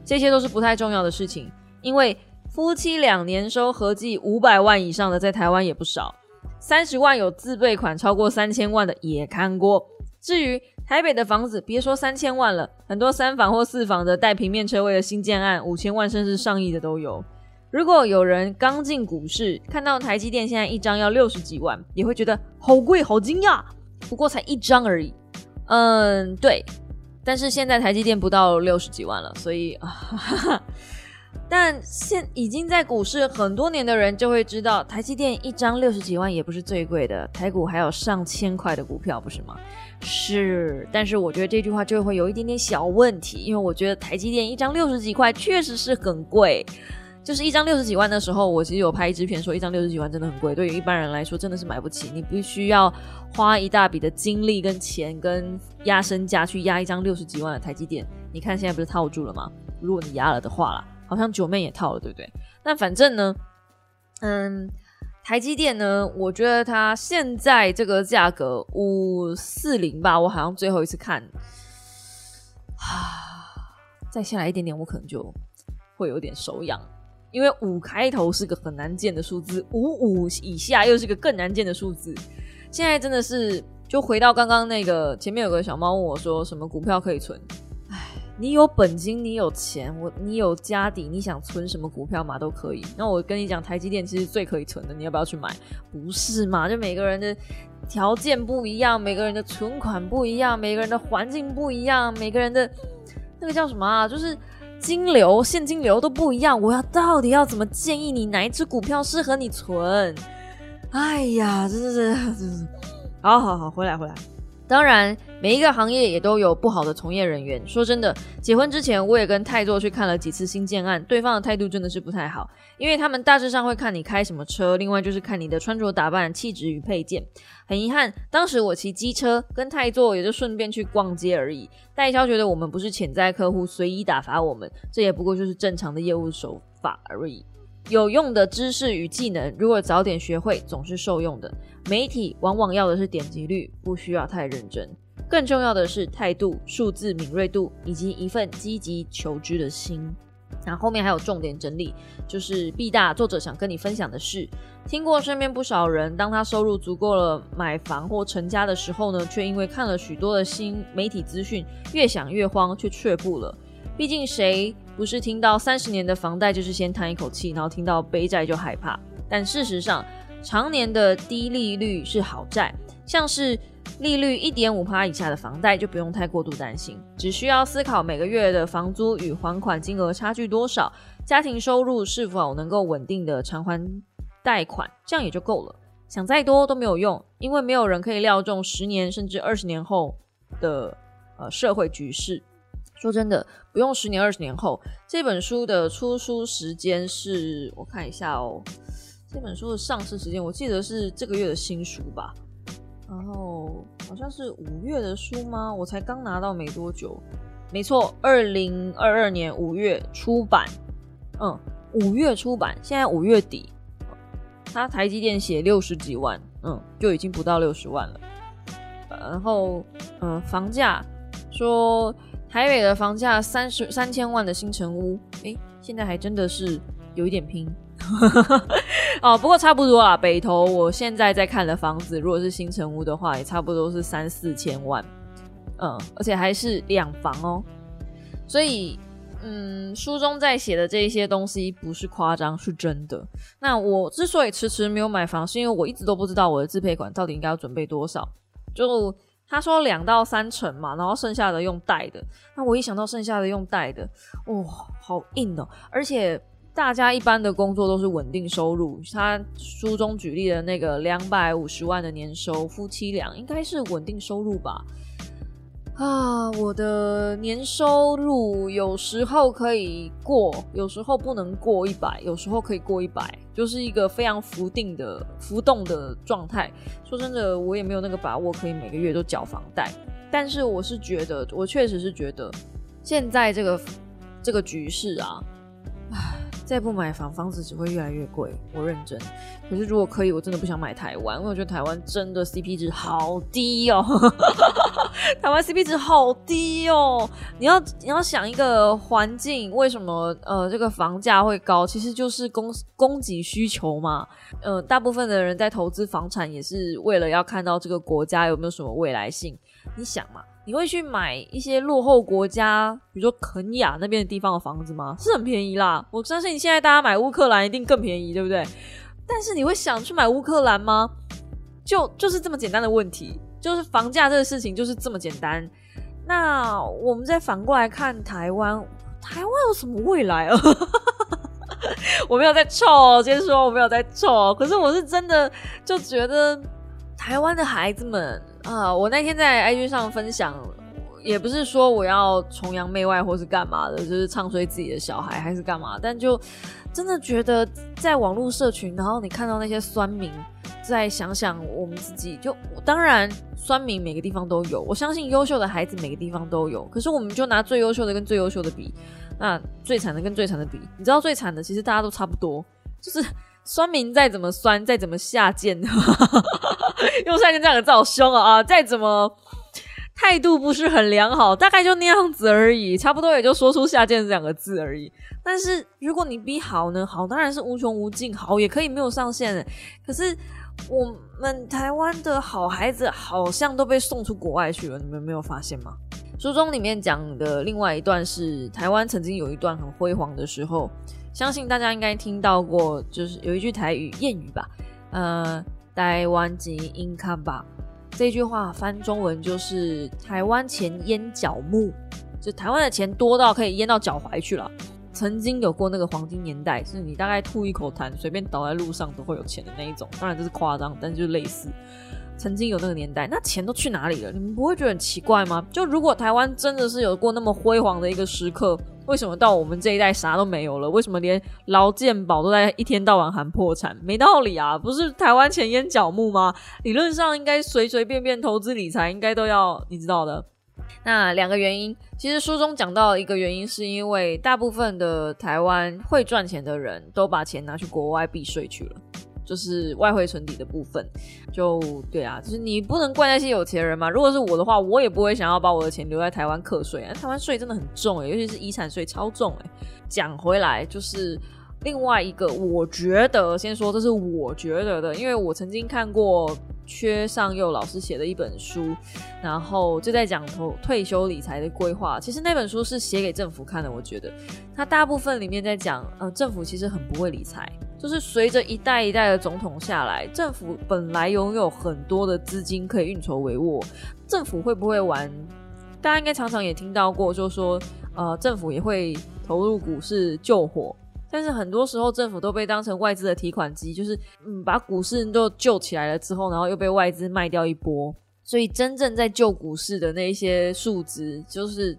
这些都是不太重要的事情，因为夫妻两年收合计五百万以上的，在台湾也不少。三十万有自备款超过三千万的也看过。至于台北的房子，别说三千万了，很多三房或四房的带平面车位的新建案，五千万甚至上亿的都有。如果有人刚进股市，看到台积电现在一张要六十几万，也会觉得好贵、好惊讶。不过才一张而已。嗯，对。但是现在台积电不到六十几万了，所以啊，但现已经在股市很多年的人就会知道，台积电一张六十几万也不是最贵的，台股还有上千块的股票，不是吗？是。但是我觉得这句话就会有一点点小问题，因为我觉得台积电一张六十几块确实是很贵。就是一张六十几万的时候，我其实有拍一支片说一张六十几万真的很贵，对于一般人来说真的是买不起。你必须要花一大笔的精力跟钱跟压身价去压一张六十几万的台积电。你看现在不是套住了吗？如果你压了的话啦，好像九妹也套了，对不对？那反正呢，嗯，台积电呢，我觉得它现在这个价格五四零吧，我好像最后一次看，啊，再下来一点点，我可能就会有点手痒。因为五开头是个很难见的数字，五五以下又是个更难见的数字。现在真的是，就回到刚刚那个前面有个小猫问我说，什么股票可以存？你有本金，你有钱，我你有家底，你想存什么股票嘛都可以。那我跟你讲，台积电其实最可以存的，你要不要去买？不是嘛？就每个人的条件不一样，每个人的存款不一样，每个人的环境不一样，每个人的那个叫什么啊？就是。金流、现金流都不一样，我要到底要怎么建议你哪一只股票适合你存？哎呀，真的是，真是，好好好，回来回来。当然，每一个行业也都有不好的从业人员。说真的，结婚之前我也跟泰座去看了几次新建案，对方的态度真的是不太好，因为他们大致上会看你开什么车，另外就是看你的穿着打扮、气质与配件。很遗憾，当时我骑机车跟泰座也就顺便去逛街而已。代销觉得我们不是潜在客户，随意打发我们，这也不过就是正常的业务手法而已。有用的知识与技能，如果早点学会，总是受用的。媒体往往要的是点击率，不需要太认真。更重要的是态度、数字敏锐度以及一份积极求知的心。那后面还有重点整理，就是 B 大作者想跟你分享的是，听过身边不少人，当他收入足够了买房或成家的时候呢，却因为看了许多的新媒体资讯，越想越慌，却却步了。毕竟谁不是听到三十年的房贷就是先叹一口气，然后听到背债就害怕？但事实上，常年的低利率是好债，像是。利率一点五趴以下的房贷就不用太过度担心，只需要思考每个月的房租与还款金额差距多少，家庭收入是否能够稳定的偿还贷款，这样也就够了。想再多都没有用，因为没有人可以料中十年甚至二十年后的呃社会局势。说真的，不用十年二十年后，这本书的出书时间是我看一下哦，这本书的上市时间我记得是这个月的新书吧。然后好像是五月的书吗？我才刚拿到没多久。没错，二零二二年五月出版。嗯，五月出版，现在五月底，他台积电写六十几万，嗯，就已经不到六十万了。然后，嗯，房价说台北的房价三十三千万的新城屋，诶，现在还真的是有一点拼。哦，不过差不多啊。北投我现在在看的房子，如果是新城屋的话，也差不多是三四千万。嗯，而且还是两房哦。所以，嗯，书中在写的这一些东西不是夸张，是真的。那我之所以迟迟没有买房，是因为我一直都不知道我的自配款到底应该要准备多少。就他说两到三成嘛，然后剩下的用贷的。那我一想到剩下的用贷的，哇，好硬哦，而且。大家一般的工作都是稳定收入，他书中举例的那个两百五十万的年收，夫妻俩应该是稳定收入吧？啊，我的年收入有时候可以过，有时候不能过一百，有时候可以过一百，就是一个非常浮定的浮动的状态。说真的，我也没有那个把握可以每个月都缴房贷，但是我是觉得，我确实是觉得现在这个这个局势啊，唉。再不买房，房子只会越来越贵。我认真。可是如果可以，我真的不想买台湾，因为我觉得台湾真的 CP 值好低哦。台湾 CP 值好低哦。你要你要想一个环境，为什么呃这个房价会高？其实就是供供给需求嘛。呃，大部分的人在投资房产也是为了要看到这个国家有没有什么未来性。你想嘛。你会去买一些落后国家，比如说肯亚那边的地方的房子吗？是很便宜啦，我相信你现在大家买乌克兰一定更便宜，对不对？但是你会想去买乌克兰吗？就就是这么简单的问题，就是房价这个事情就是这么简单。那我们再反过来看台湾，台湾有什么未来啊？我没有在臭，先说我没有在臭，可是我是真的就觉得台湾的孩子们。啊，我那天在 IG 上分享，也不是说我要崇洋媚外或是干嘛的，就是唱衰自己的小孩还是干嘛，但就真的觉得在网络社群，然后你看到那些酸民，再想想我们自己，就当然酸民每个地方都有，我相信优秀的孩子每个地方都有，可是我们就拿最优秀的跟最优秀的比，那最惨的跟最惨的比，你知道最惨的其实大家都差不多，就是酸民再怎么酸，再怎么下贱。用三个这样子好凶啊啊！再怎么态度不是很良好，大概就那样子而已，差不多也就说出下贱这两个字而已。但是如果你比好呢？好当然是无穷无尽，好也可以没有上限。可是我们台湾的好孩子好像都被送出国外去了，你们没有发现吗？书中里面讲的另外一段是台湾曾经有一段很辉煌的时候，相信大家应该听到过，就是有一句台语谚语吧，呃。台湾及英卡吧，这句话翻中文就是台湾钱淹脚目，就台湾的钱多到可以淹到脚踝去了。曾经有过那个黄金年代，是你大概吐一口痰，随便倒在路上都会有钱的那一种。当然这是夸张，但就类似。曾经有那个年代，那钱都去哪里了？你们不会觉得很奇怪吗？就如果台湾真的是有过那么辉煌的一个时刻，为什么到我们这一代啥都没有了？为什么连劳健保都在一天到晚喊破产？没道理啊！不是台湾钱淹脚目吗？理论上应该随随便便投资理财应该都要你知道的。那两个原因，其实书中讲到一个原因，是因为大部分的台湾会赚钱的人都把钱拿去国外避税去了。就是外汇存底的部分，就对啊，就是你不能怪那些有钱人嘛。如果是我的话，我也不会想要把我的钱留在台湾课税啊。台湾税真的很重哎，尤其是遗产税超重哎。讲回来，就是另外一个，我觉得先说这是我觉得的，因为我曾经看过缺上佑老师写的一本书，然后就在讲投退休理财的规划。其实那本书是写给政府看的，我觉得它大部分里面在讲，呃，政府其实很不会理财。就是随着一代一代的总统下来，政府本来拥有很多的资金可以运筹帷幄，政府会不会玩？大家应该常常也听到过，就说，呃，政府也会投入股市救火，但是很多时候政府都被当成外资的提款机，就是嗯，把股市都救起来了之后，然后又被外资卖掉一波，所以真正在救股市的那一些数值，就是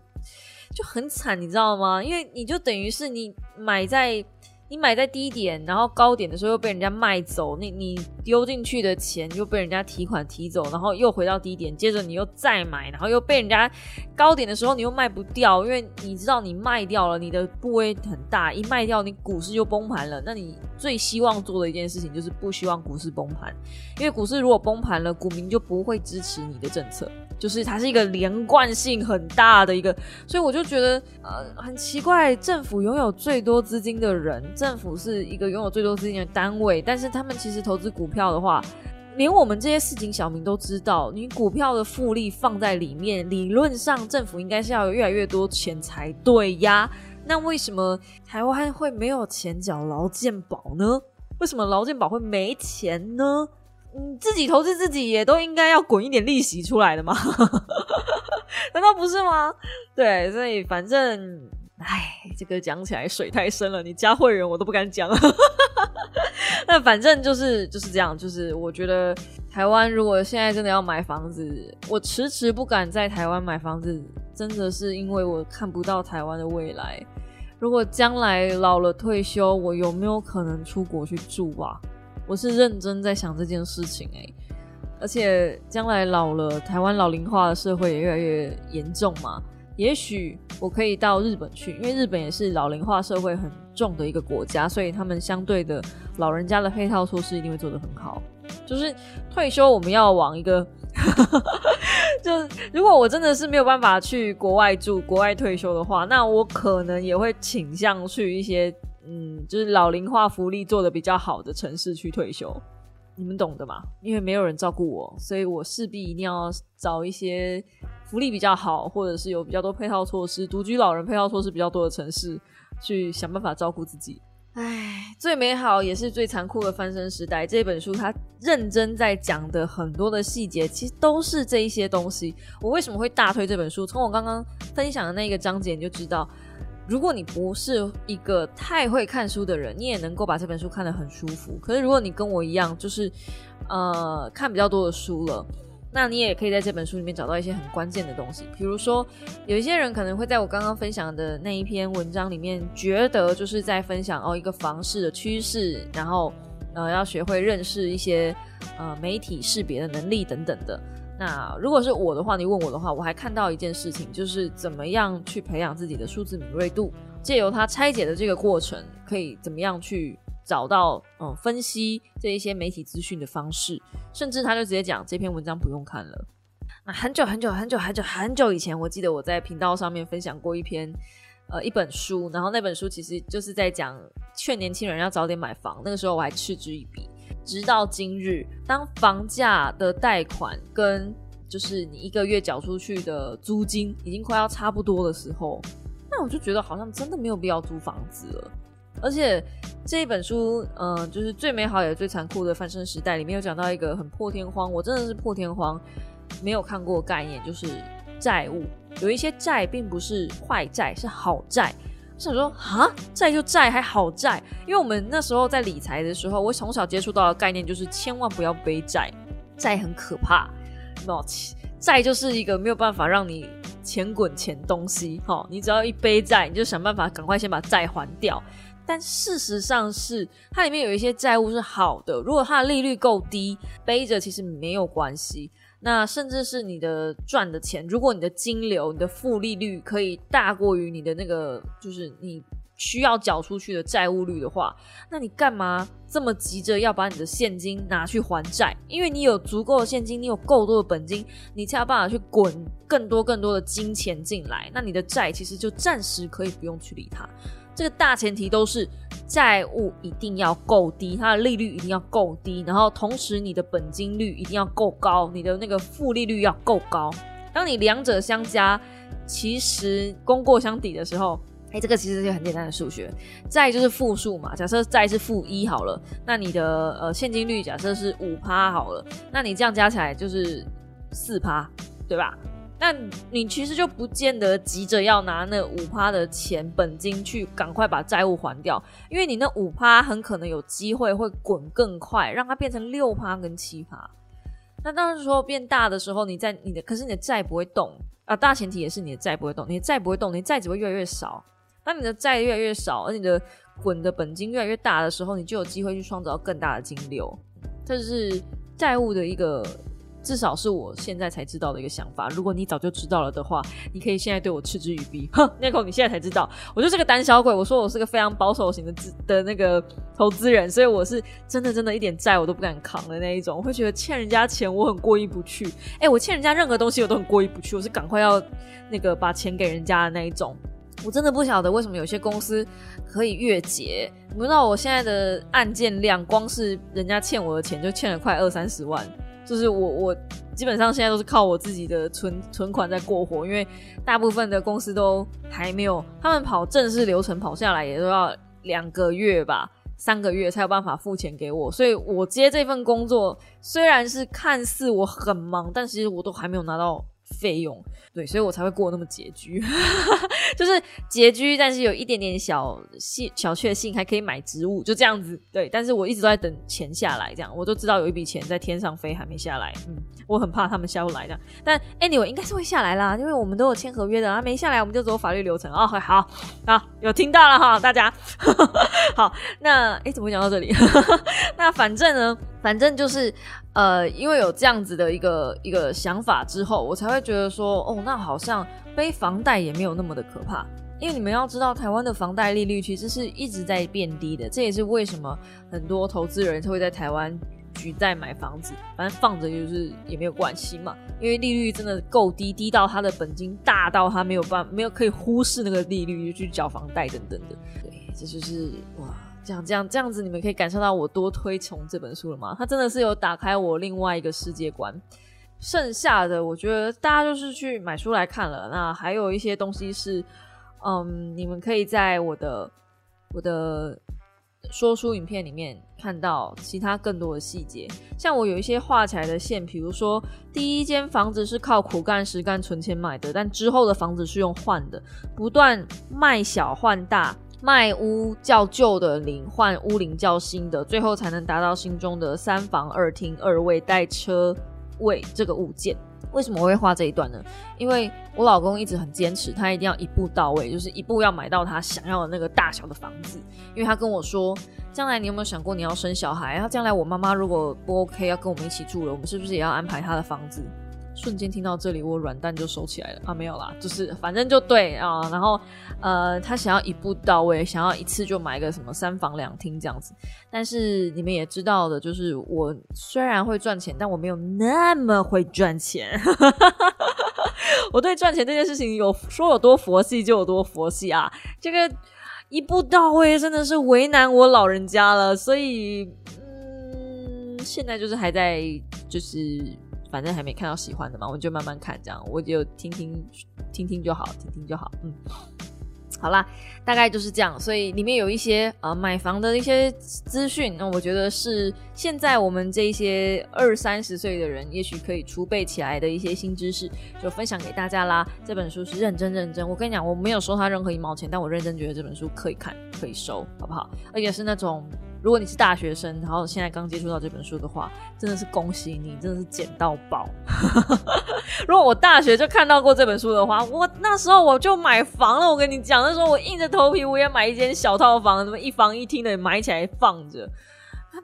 就很惨，你知道吗？因为你就等于是你买在。你买在低点，然后高点的时候又被人家卖走，你你丢进去的钱又被人家提款提走，然后又回到低点，接着你又再买，然后又被人家高点的时候你又卖不掉，因为你知道你卖掉了，你的部位很大，一卖掉你股市就崩盘了。那你最希望做的一件事情就是不希望股市崩盘，因为股市如果崩盘了，股民就不会支持你的政策。就是它是一个连贯性很大的一个，所以我就觉得呃很奇怪，政府拥有最多资金的人，政府是一个拥有最多资金的单位，但是他们其实投资股票的话，连我们这些市井小民都知道，你股票的复利放在里面，理论上政府应该是要有越来越多钱才对呀。那为什么台湾会没有钱缴劳健保呢？为什么劳健保会没钱呢？嗯，自己投资自己也都应该要滚一点利息出来的嘛，难道不是吗？对，所以反正，哎，这个讲起来水太深了，你加会员我都不敢讲。那反正就是就是这样，就是我觉得台湾如果现在真的要买房子，我迟迟不敢在台湾买房子，真的是因为我看不到台湾的未来。如果将来老了退休，我有没有可能出国去住啊？我是认真在想这件事情哎，而且将来老了，台湾老龄化的社会也越来越严重嘛。也许我可以到日本去，因为日本也是老龄化社会很重的一个国家，所以他们相对的老人家的配套措施一定会做得很好。就是退休我们要往一个，就如果我真的是没有办法去国外住、国外退休的话，那我可能也会倾向去一些。嗯，就是老龄化福利做的比较好的城市去退休，你们懂的嘛？因为没有人照顾我，所以我势必一定要找一些福利比较好，或者是有比较多配套措施、独居老人配套措施比较多的城市，去想办法照顾自己。唉，最美好也是最残酷的翻身时代。这本书它认真在讲的很多的细节，其实都是这一些东西。我为什么会大推这本书？从我刚刚分享的那个章节你就知道。如果你不是一个太会看书的人，你也能够把这本书看得很舒服。可是如果你跟我一样，就是呃看比较多的书了，那你也可以在这本书里面找到一些很关键的东西。比如说，有一些人可能会在我刚刚分享的那一篇文章里面，觉得就是在分享哦一个房市的趋势，然后呃要学会认识一些呃媒体识别的能力等等的。那如果是我的话，你问我的话，我还看到一件事情，就是怎么样去培养自己的数字敏锐度，借由它拆解的这个过程，可以怎么样去找到嗯分析这一些媒体资讯的方式，甚至他就直接讲这篇文章不用看了。那很久很久很久很久很久以前，我记得我在频道上面分享过一篇呃一本书，然后那本书其实就是在讲劝年轻人要早点买房，那个时候我还嗤之以鼻。直到今日，当房价的贷款跟就是你一个月缴出去的租金已经快要差不多的时候，那我就觉得好像真的没有必要租房子了。而且这一本书，嗯，就是最美好也最残酷的翻身时代里面有讲到一个很破天荒，我真的是破天荒没有看过概念，就是债务。有一些债并不是坏债，是好债。我想说啊，债就债，还好债，因为我们那时候在理财的时候，我从小接触到的概念就是千万不要背债，债很可怕。Not 债就是一个没有办法让你钱滚钱东西，哈，你只要一背债，你就想办法赶快先把债还掉。但事实上是，它里面有一些债务是好的，如果它的利率够低，背着其实没有关系。那甚至是你的赚的钱，如果你的金流、你的负利率可以大过于你的那个，就是你需要缴出去的债务率的话，那你干嘛这么急着要把你的现金拿去还债？因为你有足够的现金，你有够多的本金，你才有办法去滚更多更多的金钱进来。那你的债其实就暂时可以不用去理它。这个大前提都是债务一定要够低，它的利率一定要够低，然后同时你的本金率一定要够高，你的那个负利率要够高。当你两者相加，其实功过相抵的时候，哎，这个其实是很简单的数学，债就是负数嘛。假设债是负一好了，那你的呃现金率假设是五趴好了，那你这样加起来就是四趴，对吧？那你其实就不见得急着要拿那五趴的钱本金去赶快把债务还掉，因为你那五趴很可能有机会会滚更快，让它变成六趴跟七趴。那当时说变大的时候，你在你的可是你的债不会动啊，大前提也是你的债不会动，你的债不会动，你债只会越来越少。当你的债越来越少，而你的滚的本金越来越大的时候，你就有机会去创造更大的金流。这是债务的一个。至少是我现在才知道的一个想法。如果你早就知道了的话，你可以现在对我嗤之以鼻。哼，那口你现在才知道，我就是个胆小鬼。我说我是个非常保守型的资的那个投资人，所以我是真的真的一点债我都不敢扛的那一种。我会觉得欠人家钱我很过意不去。哎，我欠人家任何东西我都很过意不去。我是赶快要那个把钱给人家的那一种。我真的不晓得为什么有些公司可以月结。你知道我现在的案件量，光是人家欠我的钱就欠了快二三十万。就是我我基本上现在都是靠我自己的存存款在过活，因为大部分的公司都还没有，他们跑正式流程跑下来也都要两个月吧，三个月才有办法付钱给我，所以我接这份工作虽然是看似我很忙，但其实我都还没有拿到。费用对，所以我才会过那么拮据，就是拮据，但是有一点点小幸小确幸，还可以买植物，就这样子。对，但是我一直都在等钱下来，这样我都知道有一笔钱在天上飞还没下来，嗯，我很怕他们下不来的。但 anyway 应该是会下来啦，因为我们都有签合约的啊，没下来我们就走法律流程哦。好，好，有听到了哈，大家 好。那哎，怎么讲到这里？那反正呢，反正就是。呃，因为有这样子的一个一个想法之后，我才会觉得说，哦，那好像背房贷也没有那么的可怕。因为你们要知道，台湾的房贷利率其实是一直在变低的，这也是为什么很多投资人会在台湾举债买房子，反正放着就是也没有关系嘛。因为利率真的够低，低到他的本金大到他没有办没有可以忽视那个利率就去缴房贷等等的。对，这就是哇。这样这样这样子，你们可以感受到我多推崇这本书了吗？它真的是有打开我另外一个世界观。剩下的，我觉得大家就是去买书来看了。那还有一些东西是，嗯，你们可以在我的我的说书影片里面看到其他更多的细节。像我有一些画起来的线，比如说第一间房子是靠苦干实干存钱买的，但之后的房子是用换的，不断卖小换大。卖屋较旧的领换屋龄较新的，最后才能达到心中的三房二厅二卫带车位这个物件。为什么我会画这一段呢？因为我老公一直很坚持，他一定要一步到位，就是一步要买到他想要的那个大小的房子。因为他跟我说，将来你有没有想过你要生小孩？然后将来我妈妈如果不 OK 要跟我们一起住了，我们是不是也要安排他的房子？瞬间听到这里，我软蛋就收起来了啊！没有啦，就是反正就对啊。然后呃，他想要一步到位，想要一次就买个什么三房两厅这样子。但是你们也知道的，就是我虽然会赚钱，但我没有那么会赚钱。我对赚钱这件事情有说有多佛系就有多佛系啊！这个一步到位真的是为难我老人家了，所以嗯，现在就是还在就是。反正还没看到喜欢的嘛，我就慢慢看，这样我就听听听听就好，听听就好。嗯，好啦，大概就是这样。所以里面有一些呃买房的一些资讯，那我觉得是现在我们这一些二三十岁的人，也许可以储备起来的一些新知识，就分享给大家啦。这本书是认真认真，我跟你讲，我没有收他任何一毛钱，但我认真觉得这本书可以看，可以收，好不好？而且是那种。如果你是大学生，然后现在刚接触到这本书的话，真的是恭喜你，真的是捡到宝。如果我大学就看到过这本书的话，我那时候我就买房了。我跟你讲，那时候我硬着头皮我也买一间小套房，什么一房一厅的买起来放着。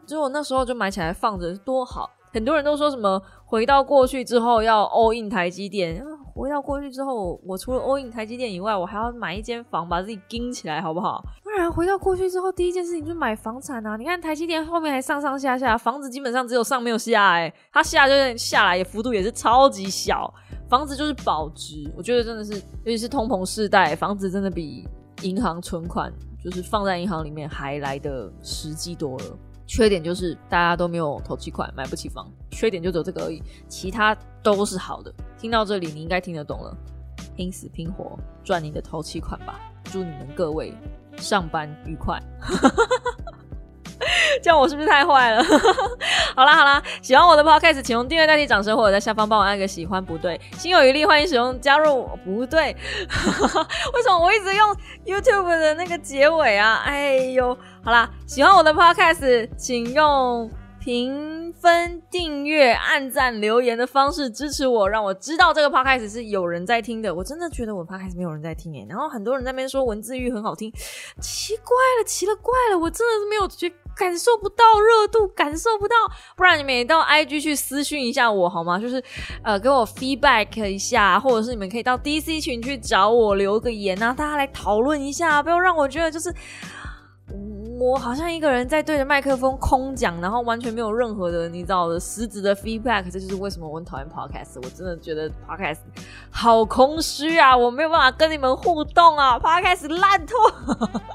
结果那时候就买起来放着，多好。很多人都说什么回到过去之后要 all in 台积电。回到过去之后，我除了 all in 台积电以外，我还要买一间房把自己盯起来，好不好？不然回到过去之后，第一件事情就是买房产啊！你看台积电后面还上上下下，房子基本上只有上没有下，哎，它下就是下来也幅度也是超级小，房子就是保值。我觉得真的是，尤其是通膨世代，房子真的比银行存款就是放在银行里面还来的实际多了。缺点就是大家都没有投期款，买不起房。缺点就只有这个而已，其他都是好的。听到这里，你应该听得懂了。拼死拼活赚你的投期款吧！祝你们各位上班愉快。这样我是不是太坏了？好啦好啦，喜欢我的 podcast，请用订阅代替掌声，或者在下方帮我按个喜欢。不对，心有余力，欢迎使用加入。不对，为什么我一直用 YouTube 的那个结尾啊？哎呦，好啦，喜欢我的 podcast，请用。评分、订阅、按赞、留言的方式支持我，让我知道这个 podcast 是有人在听的。我真的觉得我 podcast 没有人在听诶，然后很多人在那边说文字狱很好听，奇怪了，奇了怪了，我真的是没有觉感受不到热度，感受不到。不然你们也到 IG 去私讯一下我好吗？就是呃，给我 feedback 一下，或者是你们可以到 DC 群去找我留个言啊，大家来讨论一下，不要让我觉得就是。我好像一个人在对着麦克风空讲，然后完全没有任何的你知道的实质的 feedback，这就是为什么我很讨厌 podcast。我真的觉得 podcast 好空虚啊，我没有办法跟你们互动啊，podcast 烂透，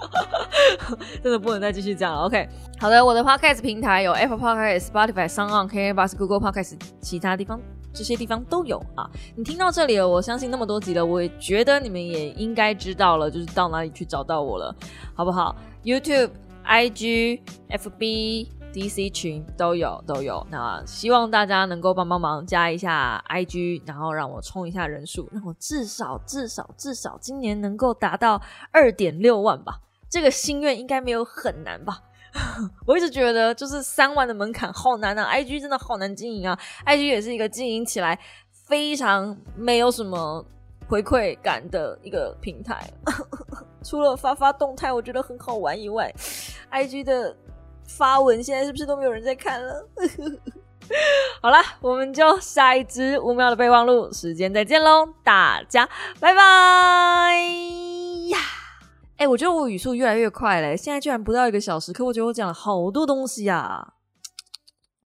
真的不能再继续这样了。OK，好的，我的 podcast 平台有 Apple Podcast、Spotify、s o n k b u s Google Podcast，其他地方这些地方都有啊。你听到这里了，我相信那么多集了，我也觉得你们也应该知道了，就是到哪里去找到我了，好不好？YouTube。I G F B D C 群都有都有，那希望大家能够帮帮忙加一下 I G，然后让我冲一下人数，让我至少至少至少今年能够达到二点六万吧。这个心愿应该没有很难吧？我一直觉得就是三万的门槛好难啊！I G 真的好难经营啊！I G 也是一个经营起来非常没有什么回馈感的一个平台。除了发发动态，我觉得很好玩以外，IG 的发文现在是不是都没有人在看了？好了，我们就下一支五秒的备忘录时间再见喽，大家拜拜呀！哎，我觉得我语速越来越快嘞，现在居然不到一个小时，可我觉得我讲了好多东西呀。